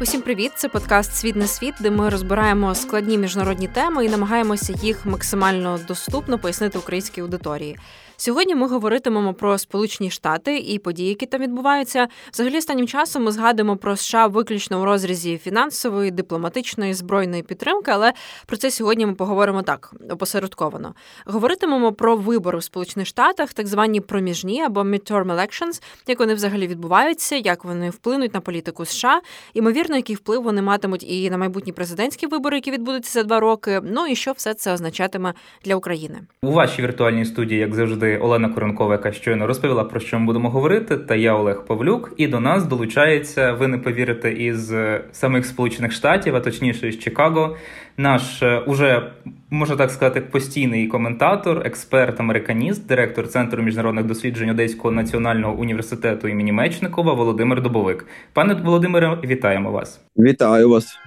Усім привіт! Це подкаст Світ не світ, де ми розбираємо складні міжнародні теми і намагаємося їх максимально доступно пояснити українській аудиторії. Сьогодні ми говоритимемо про Сполучені Штати і події, які там відбуваються. Взагалі, останнім часом ми згадуємо про США виключно у розрізі фінансової, дипломатичної, збройної підтримки, але про це сьогодні ми поговоримо так опосередковано. Говоритимемо про вибори в Сполучених Штатах, так звані проміжні або midterm elections, як вони взагалі відбуваються, як вони вплинуть на політику США, ймовірно, який вплив вони матимуть і на майбутні президентські вибори, які відбудуться за два роки. Ну і що все це означатиме для України у вашій віртуальній студії, як завжди. Олена Коренкова, яка щойно розповіла про що ми будемо говорити. Та я Олег Павлюк. І до нас долучається, ви не повірите, із е, самих Сполучених Штатів, а точніше із Чикаго. Наш е, уже можна так сказати, постійний коментатор, експерт, американіст, директор Центру міжнародних досліджень Одеського національного університету імені Мечникова Володимир Добовик. Пане Володимире, вітаємо вас! Вітаю вас.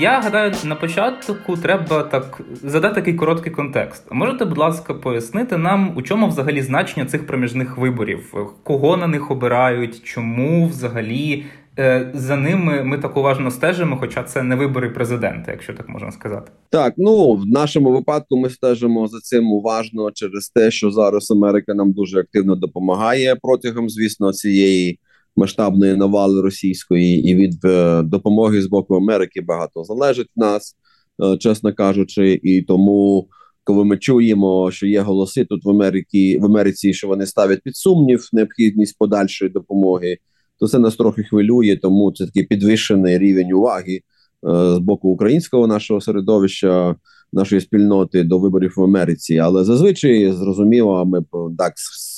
Я гадаю, на початку треба так задати такий короткий контекст. Можете, будь ласка, пояснити нам, у чому взагалі значення цих проміжних виборів? Кого на них обирають? Чому взагалі е, за ними ми так уважно стежимо? Хоча це не вибори президента, якщо так можна сказати? Так, ну в нашому випадку ми стежимо за цим уважно через те, що зараз Америка нам дуже активно допомагає протягом, звісно, цієї масштабної навали російської, і від е, допомоги з боку Америки багато залежить нас, е, чесно кажучи, і тому. Коли ми чуємо, що є голоси тут в Америці в Америці, що вони ставлять під сумнів необхідність подальшої допомоги, то це нас трохи хвилює. Тому це такий підвищений рівень уваги е, з боку українського нашого середовища, нашої спільноти до виборів в Америці. Але зазвичай зрозуміло, ми так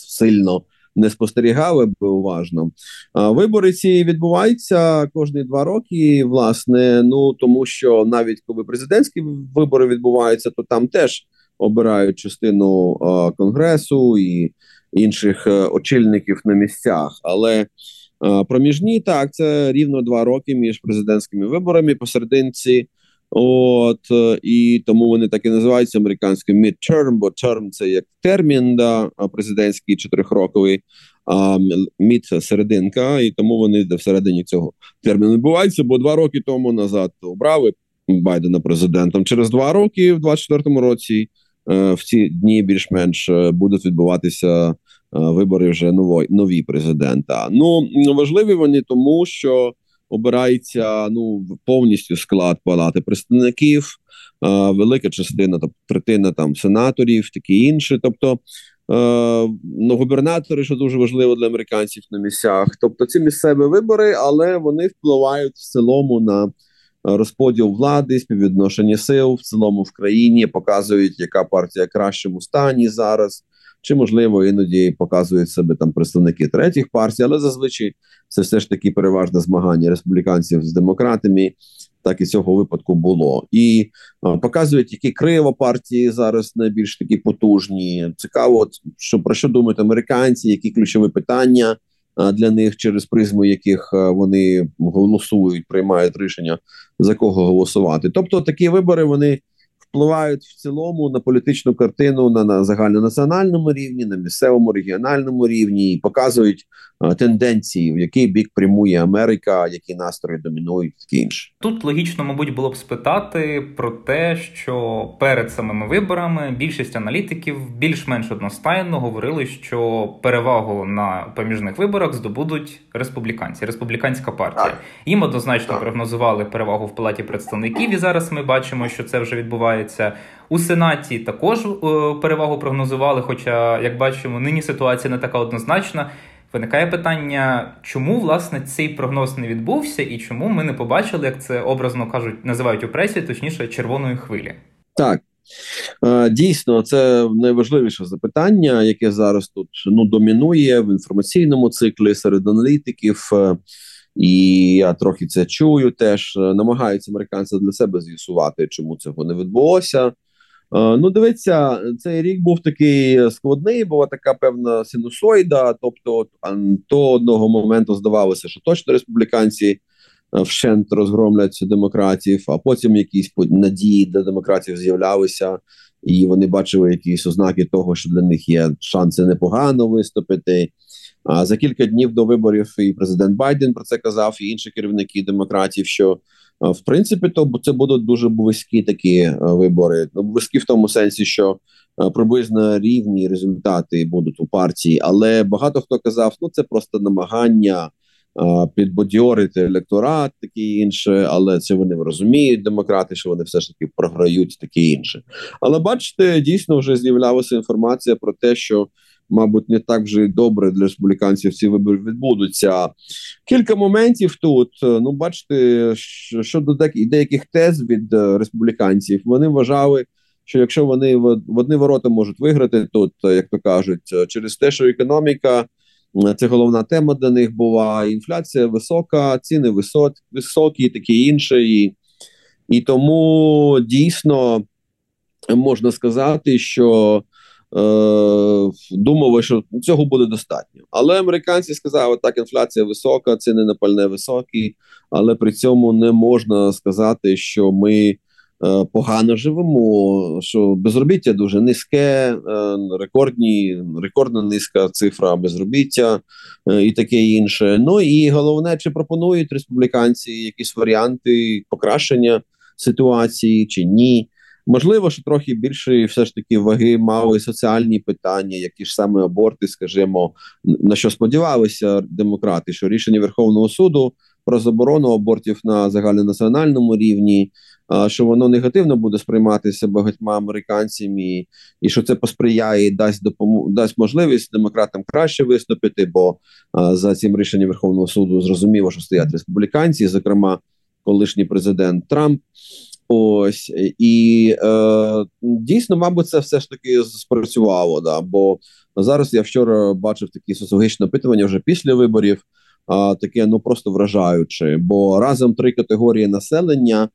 сильно не спостерігали б уважно. Вибори ці відбуваються кожні два роки. Власне, ну тому що навіть коли президентські вибори відбуваються, то там теж обирають частину конгресу і інших е, очільників на місцях. Але проміжні так це рівно два роки між президентськими виборами посерединці. От і тому вони так і називаються американським midterm, бо term – це як термін, да, президентський чотирьохроковий, а мід серединка, і тому вони всередині цього терміну відбуваються. Бо два роки тому назад обрали Байдена президентом. Через два роки, в 24-му році, в ці дні більш-менш будуть відбуватися вибори вже нової нові президента. Ну важливі вони тому, що обирається ну повністю склад палати представників, е, велика частина, тобто третина там сенаторів, такі інші. Тобто е, ну, губернатори, що дуже важливо для американців на місцях. Тобто, ці місцеві вибори, але вони впливають в цілому на. Розподіл влади, співвідношення сил в цілому в країні показують, яка партія в кращому стані зараз, чи можливо іноді показують себе там представники третіх партій, але зазвичай це все ж таки переважне змагання республіканців з демократами. Так і цього випадку було, і а, показують, які криво партії зараз найбільш такі потужні. Цікаво, що про що думають американці, які ключові питання а, для них, через призму яких а, вони голосують, приймають рішення за кого голосувати. Тобто такі вибори вони впливають в цілому на політичну картину на, на загальнонаціональному рівні, на місцевому регіональному рівні і показують а, тенденції, в який бік прямує Америка, які настрої домінують, таке інше. Тут логічно, мабуть, було б спитати про те, що перед самими виборами більшість аналітиків більш-менш одностайно говорили, що перевагу на поміжних виборах здобудуть республіканці, республіканська партія. Так. Їм однозначно так. прогнозували перевагу в палаті представників, і зараз ми бачимо, що це вже відбувається відбувається. У Сенаті також е, перевагу прогнозували, хоча, як бачимо, нині ситуація не така однозначна. Виникає питання, чому власне цей прогноз не відбувся, і чому ми не побачили, як це образно кажуть, називають у пресі, точніше, червоної хвилі? Так. Е, дійсно, це найважливіше запитання, яке зараз тут ну домінує в інформаційному циклі серед аналітиків. Е, і я трохи це чую. Теж е, намагаються американці для себе з'ясувати, чому цього не відбулося. Е, ну, дивіться, цей рік був такий складний, була така певна синусоїда. Тобто, то одного моменту здавалося, що точно республіканці вщент розгромлять демократів, а потім якісь надії для демократів з'являлися, і вони бачили якісь ознаки того, що для них є шанси непогано виступити. А за кілька днів до виборів і президент Байден про це казав, і інші керівники демократів. Що в принципі то це будуть дуже близькі такі вибори. Ну, близькі в тому сенсі, що приблизно рівні результати будуть у партії, але багато хто казав, ну це просто намагання підбадьорити електорат, таке інше, але це вони розуміють демократи, що вони все ж таки програють таке інше. Але бачите, дійсно вже з'являлася інформація про те, що. Мабуть, не так вже добре для республіканців ці вибори відбудуться. Кілька моментів тут. Ну, бачите, щодо деяких тез від е, республіканців, вони вважали, що якщо вони в одні ворота можуть виграти тут, як то кажуть, через те, що економіка це головна тема для них була. Інфляція висока, ціни високі, і таке інше. І, і тому дійсно можна сказати, що е, думали, що цього буде достатньо. Але американці сказали, так, інфляція висока, ціни на пальне високі, але при цьому не можна сказати, що ми. Е, погано живемо. Що безробіття дуже низьке, е, рекордні, рекордна низька цифра безробіття е, і таке інше. Ну і головне, чи пропонують республіканці якісь варіанти покращення ситуації чи ні. Можливо, що трохи більше все ж таки ваги мали соціальні питання, які ж саме аборти, скажімо, на що сподівалися демократи, що рішення Верховного суду про заборону абортів на загальнонаціональному рівні що воно негативно буде сприйматися багатьма американцями, і що це посприяє дасть допомогу, дасть можливість демократам краще виступити. Бо за цим рішенням Верховного суду зрозуміло, що стоять республіканці, зокрема, колишній президент Трамп. Ось і е, дійсно, мабуть, це все ж таки спрацювало. Да, Бо зараз я вчора бачив такі соціологічне опитування вже після виборів. А таке ну просто вражаюче, бо разом три категорії населення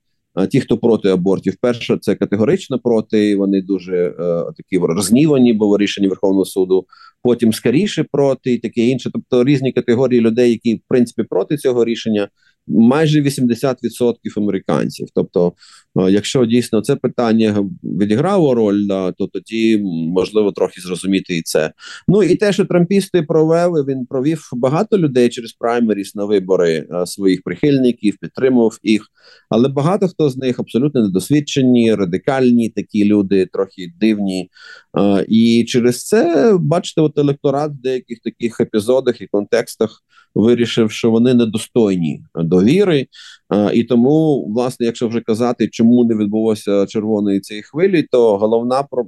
Ті, хто проти абортів, перше це категорично проти. Вони дуже е, такі розгнівані, було рішення Верховного суду. Потім скоріше проти, і таке інше. Тобто різні категорії людей, які в принципі проти цього рішення, майже 80% американців. Тобто, е, якщо дійсно це питання відіграло роль, да, то тоді можливо трохи зрозуміти і це. Ну і те, що трампісти провели, він провів багато людей через праймеріс на вибори е, своїх прихильників, підтримував їх. Але багато хто з них абсолютно недосвідчені, радикальні такі люди, трохи дивні. А, і через це бачите, от електорат в деяких таких епізодах і контекстах вирішив, що вони недостойні довіри. І тому, власне, якщо вже казати, чому не відбулося червоної цієї хвилі, то головна про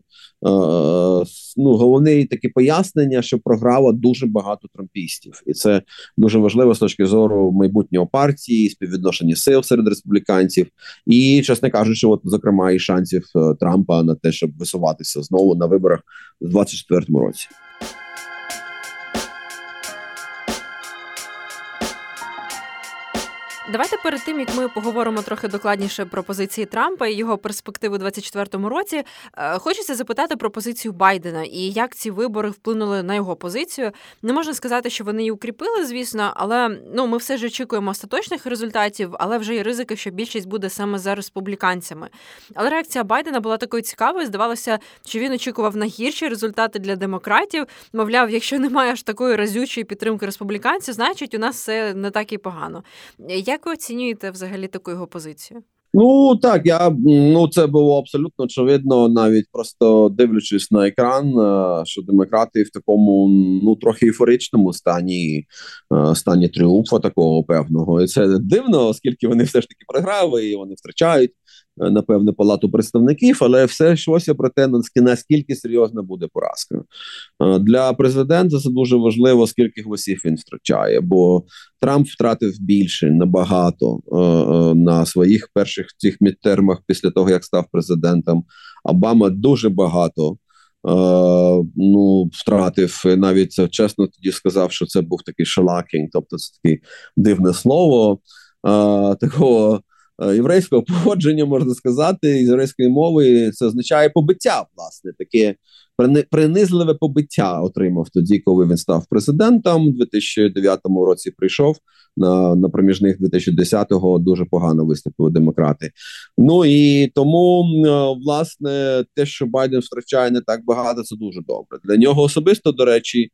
ну головне таке пояснення, що програло дуже багато трампістів, і це дуже важливо з точки зору майбутнього партії, співвідношення сил серед республіканців, і чесно кажучи, от зокрема і шансів е, Трампа на те, щоб висуватися знову на виборах у 2024 році. Давайте перед тим як ми поговоримо трохи докладніше про позиції Трампа і його перспективи у 2024 році. Е, хочеться запитати про позицію Байдена і як ці вибори вплинули на його позицію. Не можна сказати, що вони її укріпили, звісно, але ну ми все ж очікуємо остаточних результатів, але вже є ризики, що більшість буде саме за республіканцями. Але реакція Байдена була такою цікавою. Здавалося, що він очікував на гірші результати для демократів. Мовляв, якщо немає аж такої разючої підтримки республіканців, значить у нас все не так і погано. Як як ви оцінюєте взагалі таку його позицію? Ну так, я ну це було абсолютно очевидно, навіть просто дивлячись на екран, е, що демократи в такому ну трохи ейфоричному стані е, стані тріумфу такого певного, і це дивно, оскільки вони все ж таки програли, і вони втрачають напевне палату представників, але все йшлося про те, наскільки серйозна буде поразка е, для президента. Це дуже важливо, скільки голосів він втрачає, бо Трамп втратив більше набагато е, на своїх перших цих мідтермах після того, як став президентом. Обама дуже багато. Ну, втратив навіть чесно тоді сказав, що це був такий шалакінг, тобто це таке дивне слово такого Е, єврейського походження, можна сказати, єврейської мови це означає побиття, власне, таке принизливе побиття отримав тоді, коли він став президентом. У 2009 році прийшов на на проміжних 2010-го Дуже погано виступили демократи. Ну і тому власне те, що Байден втрачає не так багато, це дуже добре для нього особисто. До речі,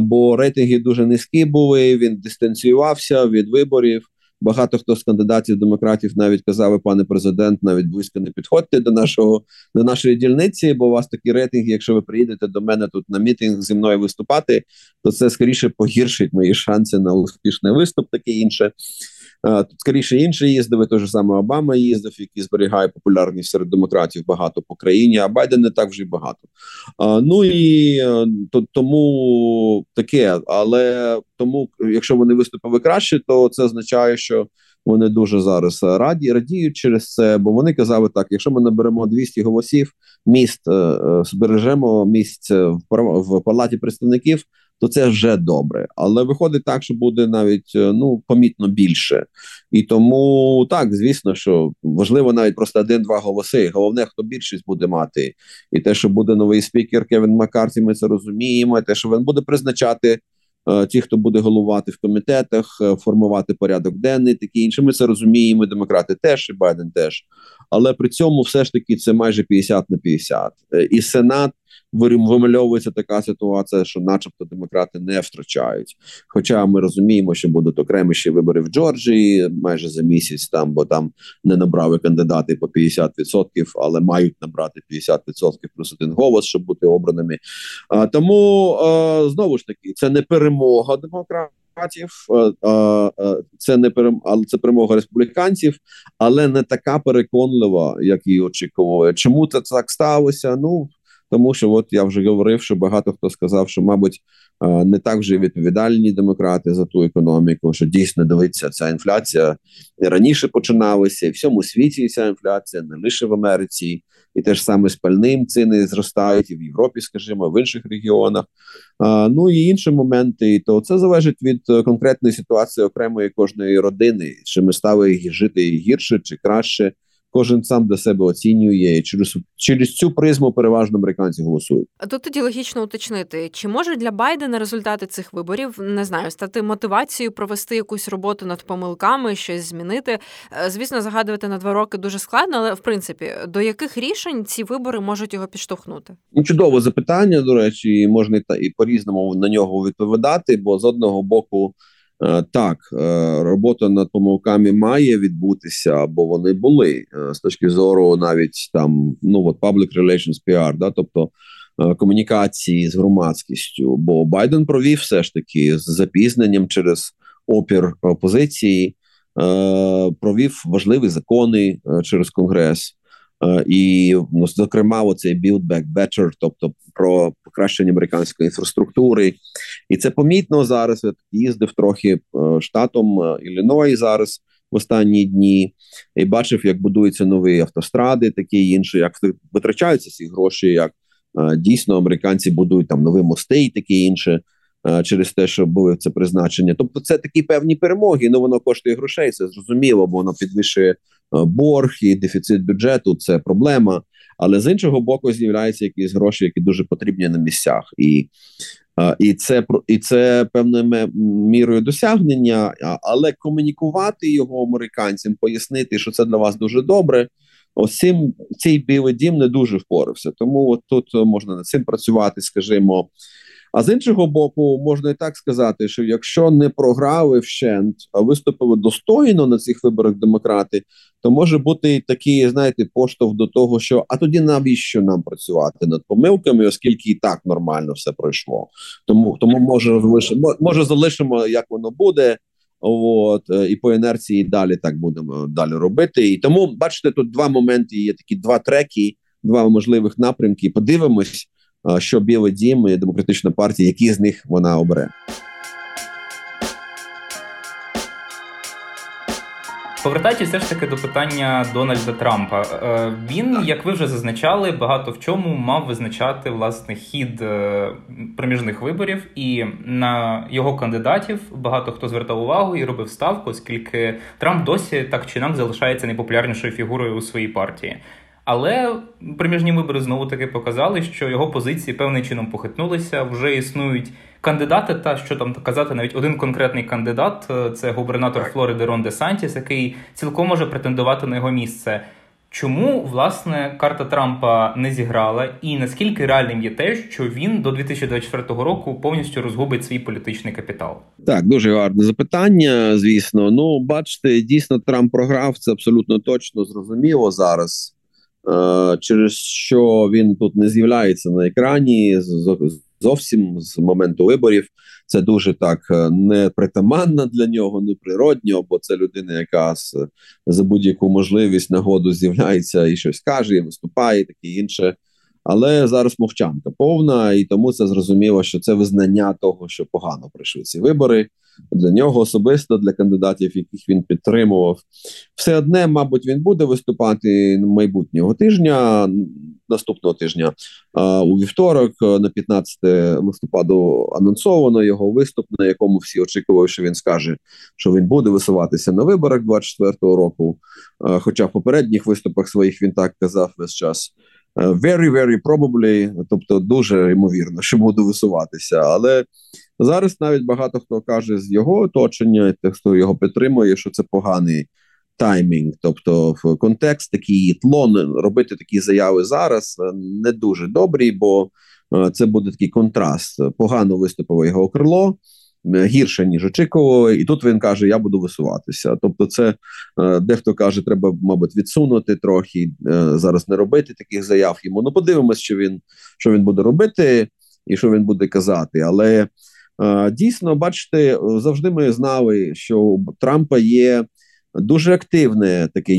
бо рейтинги дуже низькі були. Він дистанціювався від виборів. Багато хто з кандидатів демократів навіть казав, пане президент, навіть близько не підходьте до нашого до нашої дільниці, бо у вас такі рейтинги. Якщо ви приїдете до мене тут на мітинг зі мною виступати, то це скоріше погіршить мої шанси на успішний виступ, таке інше. Тут скоріше інший їздив, той же саме Обама їздив, який зберігає популярність серед демократів багато по країні, а Байден не так вже й багато. Ну і е, то тому таке, але тому, якщо вони виступили краще, то це означає, що вони дуже зараз раді радіють через це. Бо вони казали так: якщо ми наберемо 200 голосів, міст е, е, збережемо місце в в палаті представників то це вже добре. Але виходить так, що буде навіть е, ну помітно більше, і тому так звісно, що важливо навіть просто один-два голоси. Головне, хто більшість буде мати, і те, що буде новий спікер Кевін Маккарті, ми це розуміємо. Те, що він буде призначати. Е, ті, хто буде головувати в комітетах, е, формувати порядок денний, такі інше. Ми це розуміємо. Демократи теж і Байден теж, але при цьому все ж таки це майже 50 на 50. і Сенат вимальовується така ситуація, що, начебто, демократи не втрачають. Хоча ми розуміємо, що будуть окремі ще вибори в Джорджії майже за місяць, там бо там не набрали кандидати по 50%, але мають набрати 50% плюс один голос, щоб бути обраними. А, Тому а, знову ж таки це не перемога демократів. Це не перем... це перемога республіканців, але не така переконлива, як і очікували. Чому це так сталося? Ну тому що от я вже говорив, що багато хто сказав, що, мабуть, не так вже відповідальні демократи за ту економіку, що дійсно дивиться ця інфляція раніше починалася, і в всьому світі ця інфляція, не лише в Америці, і теж саме з пальним ціни зростають і в Європі, скажімо, в інших регіонах. Ну і інші моменти, то це залежить від е, конкретної ситуації окремої кожної родини, чи ми стали жити гірше чи краще кожен сам для себе оцінює і через через цю призму переважно американці голосують. А тут тоді логічно уточнити, чи може для Байдена результати цих виборів не знаю стати мотивацією провести якусь роботу над помилками, щось змінити. Е, звісно, загадувати на два роки дуже складно, але в принципі до яких рішень ці вибори можуть його підштовхнути? Ну, чудове запитання. До речі, можна і по різному на нього відповідати, бо з одного боку. Е, так, е, робота над помилками має відбутися, бо вони були е, з точки зору навіть там ну от public relations PR, да, тобто комунікації з громадськістю. Бо Байден провів все ж таки з запізненням через опір опозиції, провів важливі закони через конгрес. І ну, зокрема, оцей Build Back Better, тобто про покращення американської інфраструктури, і це помітно зараз. Я їздив трохи е, штатом е, зараз в останні дні і бачив, як будуються нові автостради, такі інші, як витрачаються ці гроші, як е, дійсно американці будують там нові мости, і таке інше. Через те, що були це призначення, тобто це такі певні перемоги. Ну воно коштує грошей. Це зрозуміло, бо воно підвищує борг і дефіцит бюджету. Це проблема. Але з іншого боку, з'являються якісь гроші, які дуже потрібні на місцях, і і це і це певною мірою досягнення, але комунікувати його американцям, пояснити, що це для вас дуже добре. Ось цим цей білий дім не дуже впорався. Тому от тут можна над цим працювати, скажімо. А з іншого боку, можна і так сказати, що якщо не програли вщент, а виступили достойно на цих виборах демократи, то може бути такий, знаєте, поштовх до того, що а тоді навіщо нам працювати над помилками, оскільки і так нормально все пройшло. Тому тому може може залишимо, як воно буде. От і по інерції далі так будемо далі робити. І тому бачите, тут два моменти. Є такі два треки, два можливих напрямки. Подивимось що Білий Дім і демократична партія, які з них вона обере. Повертаючись все ж таки до питання Дональда Трампа. Е, він, як ви вже зазначали, багато в чому мав визначати власне хід е, проміжних виборів, і на його кандидатів багато хто звертав увагу і робив ставку, оскільки Трамп досі так чи інакше залишається найпопулярнішою фігурою у своїй партії. Але проміжні вибори знову таки показали, що його позиції певним чином похитнулися. Вже існують кандидати. Та що там казати, навіть один конкретний кандидат е, це губернатор Флориди Рон Де Сантіс, який цілком може претендувати на його місце. Чому власне карта Трампа не зіграла, і наскільки реальним є те, що він до 2024 року повністю розгубить свій політичний капітал? Так, дуже гарне запитання. Звісно, ну бачите, дійсно Трамп програв це абсолютно точно зрозуміло зараз, через що він тут не з'являється на екрані зовсім з моменту виборів. Це дуже так е, непритаманно для нього, неприродньо, бо це людина, яка за будь-яку можливість нагоду з'являється і щось каже, і виступає, і таке інше. Але зараз мовчанка повна, і тому це зрозуміло, що це визнання того, що погано пройшли ці вибори для нього особисто, для кандидатів, яких він підтримував. Все одне, мабуть, він буде виступати майбутнього тижня, наступного тижня у вівторок, на 15 листопаду, анонсовано його виступ, на якому всі очікували, що він скаже, що він буде висуватися на виборах 24-го року. Хоча в попередніх виступах своїх він так казав весь час. Very, very probably, тобто дуже ймовірно, що буду висуватися. Але зараз навіть багато хто каже з його оточення, тих, хто його підтримує, що це поганий таймінг, тобто в контекст такий тлон робити такі заяви зараз е, не дуже добрий, бо е, це буде такий контраст. Погано виступило його крило. Е, гірше ніж очікували, і тут він каже: Я буду висуватися. Тобто, це дехто каже, треба, мабуть, відсунути трохи зараз не робити таких заяв. Йому ну подивимось, що він що він буде робити і що він буде казати. Але дійсно, бачите, завжди ми знали, що у Трампа є дуже активне таке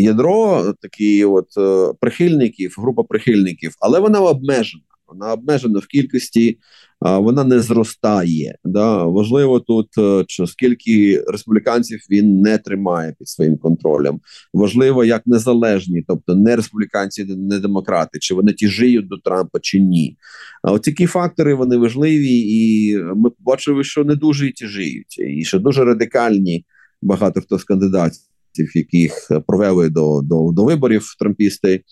ядро, такі от е, прихильників, група прихильників, але вона обмежена. Вона обмежена в кількості, вона не зростає. Да? Важливо тут, е, що скільки республіканців він не тримає під своїм контролем. Важливо, як незалежні, тобто не республіканці, не демократи, чи вони тяжіють до Трампа чи ні. А от такі фактори вони важливі, і ми побачили, що не дуже і тяжіють, і що дуже радикальні багато хто з кандидатів, яких провели до до, до виборів трампісти,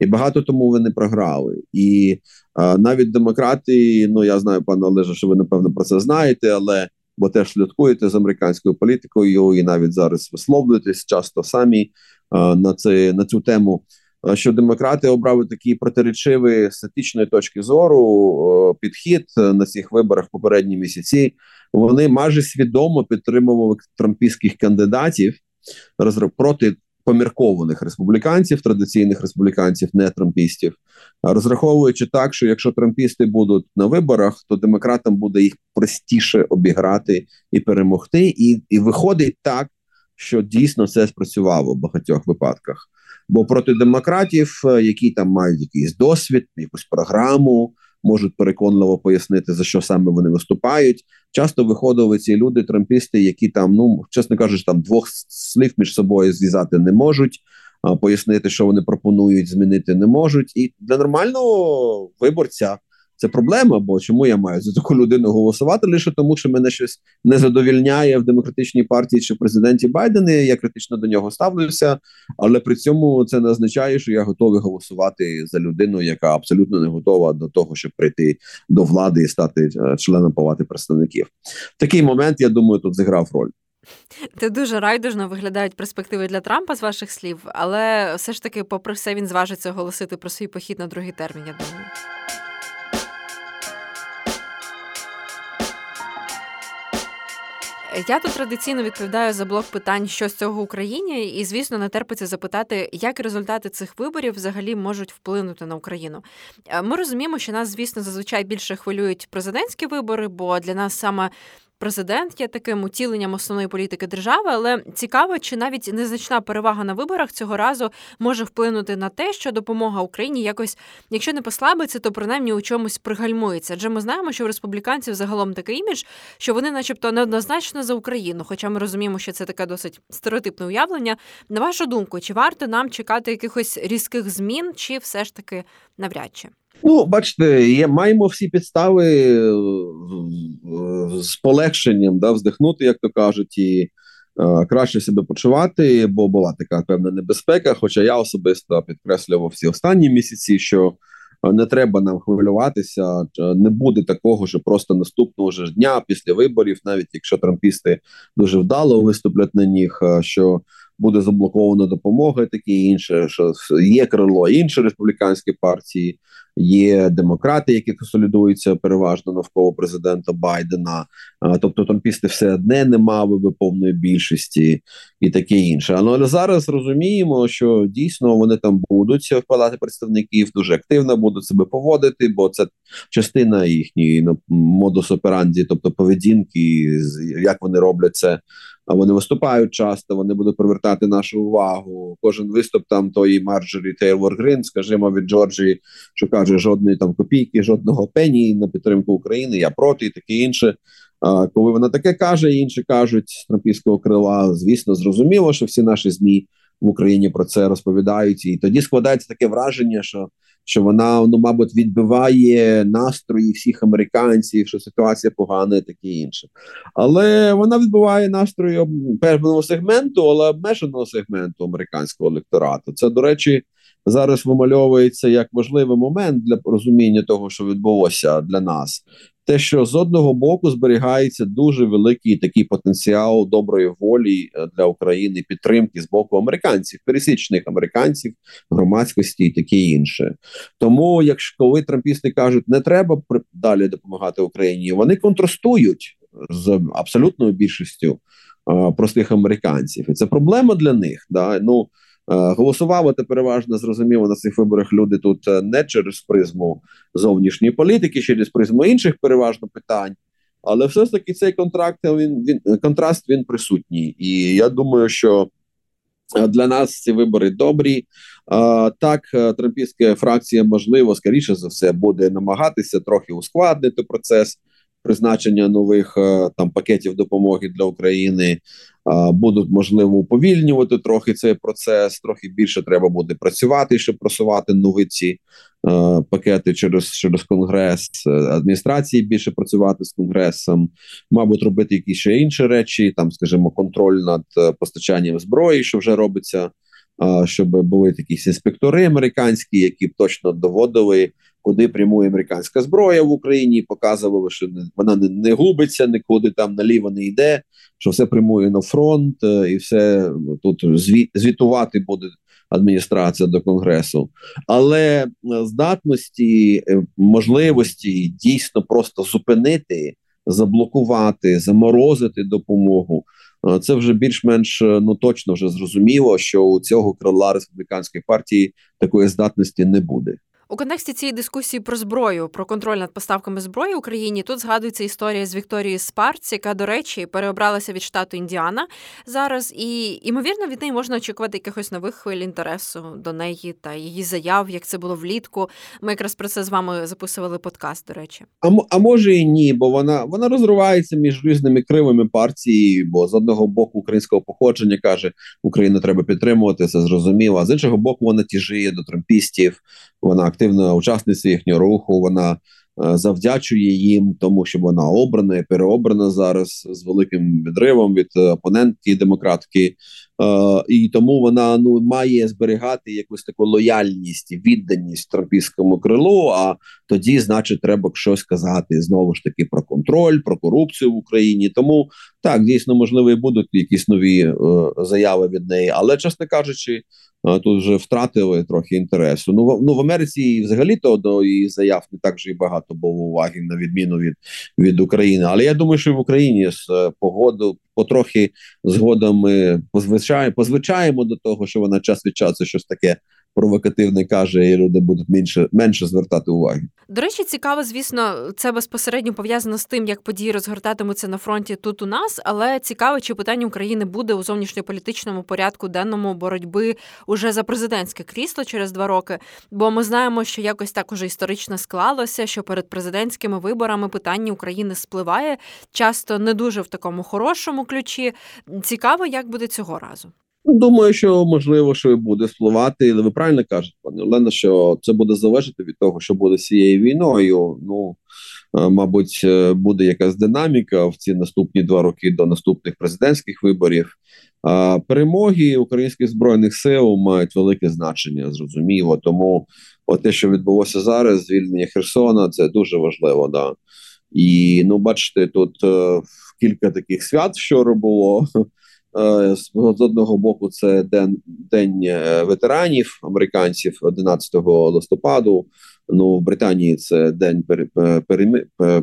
і багато тому вони програли. І а, навіть демократи, ну я знаю, пане Олеже, що ви напевно про це знаєте, але бо теж слідкуєте з американською політикою, і навіть зараз висловлюєтесь часто самі а, на це на цю тему. Що демократи обрали такий протиречивий з точки зору підхід на цих виборах попередні місяці, вони майже свідомо підтримували трампійських кандидатів проти поміркованих республіканців, традиційних республіканців, не трампістів, розраховуючи так, що якщо трампісти будуть на виборах, то демократам буде їх простіше обіграти і перемогти. І, І виходить так, що дійсно це спрацювало в багатьох випадках. Бо проти демократів, е, які там мають якийсь досвід, якусь програму можуть переконливо пояснити за що саме вони виступають. Часто виходили ці люди, трампісти, які там, ну чесно кажучи, там двох слів між собою зв'язати не можуть. Пояснити, що вони пропонують, змінити не можуть, і для нормального виборця це проблема. Бо чому я маю за таку людину голосувати? Лише тому, що мене щось не задовільняє в демократичній партії чи в президенті Байдена. Я критично до нього ставлюся, але при цьому це не означає, що я готовий голосувати за людину, яка абсолютно не готова до того, щоб прийти до влади і стати е, членом палати представників. В такий момент я думаю, тут зіграв роль. Ти дуже райдужно виглядають перспективи для Трампа з ваших слів, але все ж таки, попри все, він зважиться оголосити про свій похід на другий термін. Я думаю. Я тут традиційно відповідаю за блок питань, що з цього Україні, і звісно не терпиться запитати, як результати цих виборів взагалі можуть вплинути на Україну. Е, ми розуміємо, що нас, звісно, зазвичай більше хвилюють президентські вибори, бо для нас саме президент є таким утіленням основної політики держави, але цікаво, чи навіть незначна перевага на виборах цього разу може вплинути на те, що допомога Україні якось, якщо не послабиться, то принаймні у чомусь пригальмується. Адже ми знаємо, що в республіканців загалом такий імідж, що вони, начебто, неоднозначно за Україну. Хоча ми розуміємо, що це таке досить стереотипне уявлення. На вашу думку, чи варто нам чекати якихось різких змін, чи все ж таки навряд чи? Ну, бачите, є, маємо всі підстави е, з полегшенням да, вздихнути, як то кажуть, і краще себе почувати, бо була така певна небезпека. Хоча я особисто підкреслював всі останні місяці, що не треба нам хвилюватися. Не буде такого, що просто наступного ж дня після виборів, навіть якщо трампісти дуже вдало виступлять на них, що буде заблокована допомога, таке інше, що є крило інші республіканські партії, є демократи, які консолідуються переважно навколо президента Байдена. Тобто трампісти все одне не мали би повної більшості і таке інше. Але зараз розуміємо, що дійсно вони там будуть в палаті представників дуже активно будуть себе поводити, бо це частина їхньої ну, модус операнді, тобто поведінки, як вони роблять це вони виступають часто, вони будуть привертати нашу увагу. Кожен виступ там тої Марджорі Тейлор Грин, скажімо, від Джорджії, що каже, жодної там копійки, жодного пені на підтримку України. Я проти і таке інше. А коли вона таке каже, інші кажуть з трампійського крила, звісно, зрозуміло, що всі наші змі в Україні про це розповідають, і тоді складається таке враження, що що вона ну, мабуть, відбиває настрої всіх американців, що ситуація погана, і таке інше. Але вона відбиває настрої певного сегменту, але обмеженого сегменту американського електорату. Це, до речі, зараз вимальовується як важливий момент для розуміння того, що відбулося для нас те, що з одного боку зберігається дуже великий такий потенціал доброї волі е, для України підтримки з боку американців, пересічних американців, громадськості і таке інше. Тому, якщо коли трампісти кажуть, не треба далі допомагати Україні, вони контрастують з абсолютною більшістю а, простих американців, і це проблема для них. Да? Ну голосували та переважно зрозуміло на цих виборах люди тут е, не через призму зовнішньої політики, через призму інших переважно питань. Але все ж таки цей контракт він він контраст він присутній, і я думаю, що е, для нас ці вибори добрі. Так, трампійська фракція можливо скоріше за все буде намагатися трохи ускладнити процес призначення нових там пакетів допомоги для України будуть можливо уповільнювати трохи цей процес. Трохи більше треба буде працювати, щоб просувати нові ці пакети через через конгрес адміністрації. Більше працювати з конгресом, мабуть, робити якісь ще інші речі, там, скажімо, контроль над е, постачанням зброї, що вже робиться. Щоб були якісь інспектори американські, які б точно доводили куди прямує американська зброя в Україні, показували, що вона не, не губиться, нікуди там наліво не йде, що все прямує на фронт, е, і все тут звіт, звітувати буде адміністрація до конгресу, але е, здатності, е, можливості дійсно просто зупинити, заблокувати, заморозити допомогу. Це вже більш-менш ну точно вже зрозуміло, що у цього крила республіканської партії такої здатності не буде. У контексті цієї дискусії про зброю, про контроль над поставками зброї Україні тут згадується історія з Вікторією Спарц, яка, до речі, переобралася від штату Індіана зараз, і ймовірно від неї можна очікувати якихось нових хвиль інтересу до неї та її заяв, як це було влітку. Ми якраз про це з вами записували подкаст. До речі, а а може і ні, бо вона вона розривається між різними кривими партії, бо з одного боку українського походження каже, Україну треба підтримувати, це зрозуміло. А з іншого боку, вона тяжіє до трампістів. Вона активна учасниця їхнього руху. Вона е, завдячує їм, тому що вона обрана і переобрана зараз з великим відривом від опонентки демократки, е, і тому вона ну має зберігати якусь таку лояльність відданість трампійському крилу. А тоді, значить, треба щось казати знову ж таки про контроль, про корупцію в Україні. Тому так дійсно можливо і будуть якісь нові е, заяви від неї, але чесно кажучи тут вже втратили трохи інтересу. Ну в ну в Америці взагалі то до її заяв не так же і багато було уваги на відміну від від України. Але я думаю, що в Україні з е, погоду потрохи згодом ми позвичаємо, позвичаємо до того, що вона час від часу щось таке провокативне каже, і люди будуть менше менше звертати уваги. До речі, цікаво, звісно, це безпосередньо пов'язано з тим, як події розгортатимуться на фронті тут у нас. Але цікаво, чи питання України буде у зовнішньополітичному порядку денному боротьби уже за президентське крісло через два роки. Бо ми знаємо, що якось так уже історично склалося, що перед президентськими виборами питання України спливає часто не дуже в такому хорошому ключі. Цікаво, як буде цього разу. Думаю, що можливо, що і буде спливати, але ви правильно кажете, пане Олена, що це буде залежати від того, що буде з цією війною. Ну мабуть, буде якась динаміка в ці наступні два роки до наступних президентських виборів. А перемоги українських збройних сил мають велике значення, зрозуміло. Тому те, що відбулося зараз, звільнення Херсона, це дуже важливо. Да. І ну, бачите, тут е, кілька таких свят вчора було. Е, з одного боку, це день день е, ветеранів американців 11 листопаду. Ну в Британії це день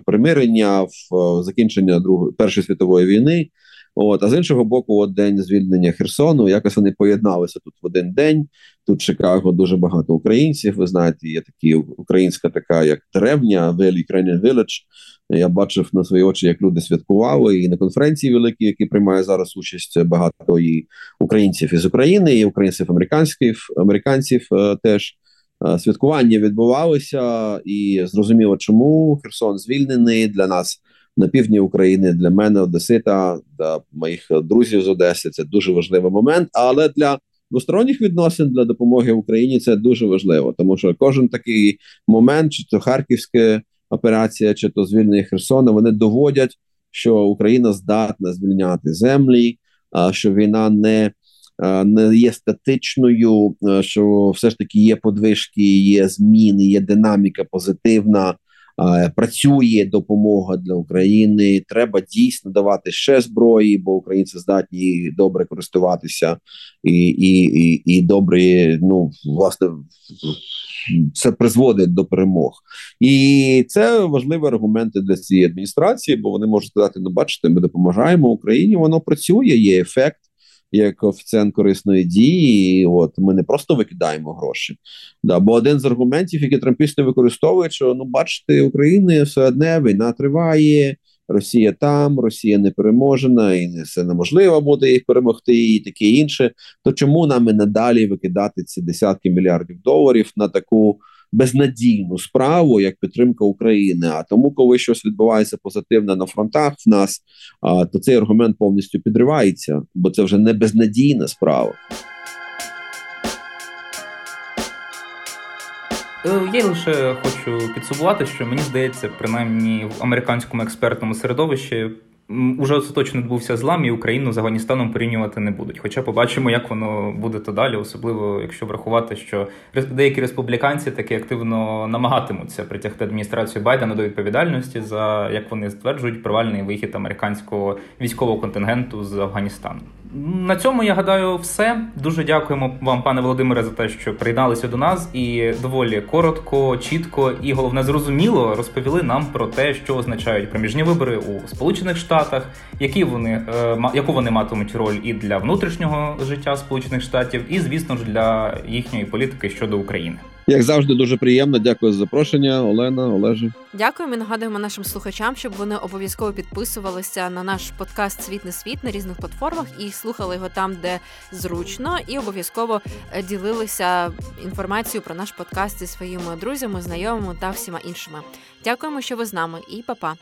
перемирення в закінчення другої першої світової війни. От, а з іншого боку, от день звільнення Херсону. Якось вони поєдналися тут в один день. Тут в Чикаго дуже багато українців. Ви знаєте, є такі українська така, як деревня, Ukrainian Village. Я бачив на свої очі, як люди святкували і на конференції великій, які приймає зараз участь багато і українців із України, і українців американських американців е, теж. Е, святкування відбувалося, і зрозуміло, чому Херсон звільнений для нас на півдні України для мене Одесита, для моїх друзів з Одеси. Це дуже важливий момент. Але для двосторонніх відносин для допомоги Україні це дуже важливо, тому що кожен такий момент, чи то харківська операція, чи то звільнення Херсона, вони доводять, що Україна здатна звільняти землі, що війна не не є статичною, що все ж таки є подвижки, є зміни, є динаміка позитивна працює допомога для України. Треба дійсно давати ще зброї, бо українці здатні добре користуватися і і, і, і добре, ну власне. Це призводить до перемог, і це важливі аргументи для цієї адміністрації, бо вони можуть сказати: ну, бачите, ми допомагаємо Україні. Воно працює, є ефект як коефіцієнт корисної дії. і От ми не просто викидаємо гроші. Да, Бо один з аргументів, які трампісти використовують, що ну бачите, України все одне війна триває. Росія там, Росія не переможена, і все неможливо буде їх перемогти, і таке інше. То чому нам і надалі викидати ці десятки мільярдів доларів на таку безнадійну справу як підтримка України. А тому, коли щось відбувається позитивне на фронтах в нас, а, то цей аргумент повністю підривається, бо це вже не безнадійна справа. Е, я лише хочу підсумувати, що мені здається, принаймні в американському експертному середовищі уже остаточно відбувся злам, і Україну з Афганістаном порівнювати не будуть. Хоча побачимо, як воно буде то далі, особливо якщо врахувати, що деякі республіканці таки активно намагатимуться притягти адміністрацію Байдена до відповідальності за як вони стверджують провальний вихід американського військового контингенту з Афганістану. На цьому я гадаю, все. Дуже дякуємо вам, пане Володимире, за те, що приєдналися до нас і доволі коротко, чітко і головне зрозуміло розповіли нам про те, що означають проміжні вибори у Сполучених Штатах, які вони е, яку вони матимуть роль і для внутрішнього життя Сполучених Штатів, і звісно ж для їхньої політики щодо України. Як завжди, дуже приємно. Дякую за запрошення, Олена, Олеже. Дякуємо. і Нагадуємо нашим слухачам, щоб вони обов'язково підписувалися на наш подкаст Світ не світ на різних платформах і слухали його там, де зручно, і обов'язково е, ділилися інформацією про наш подкаст зі своїми друзями, знайомими та всіма іншими. Дякуємо, що ви з нами, і па-па!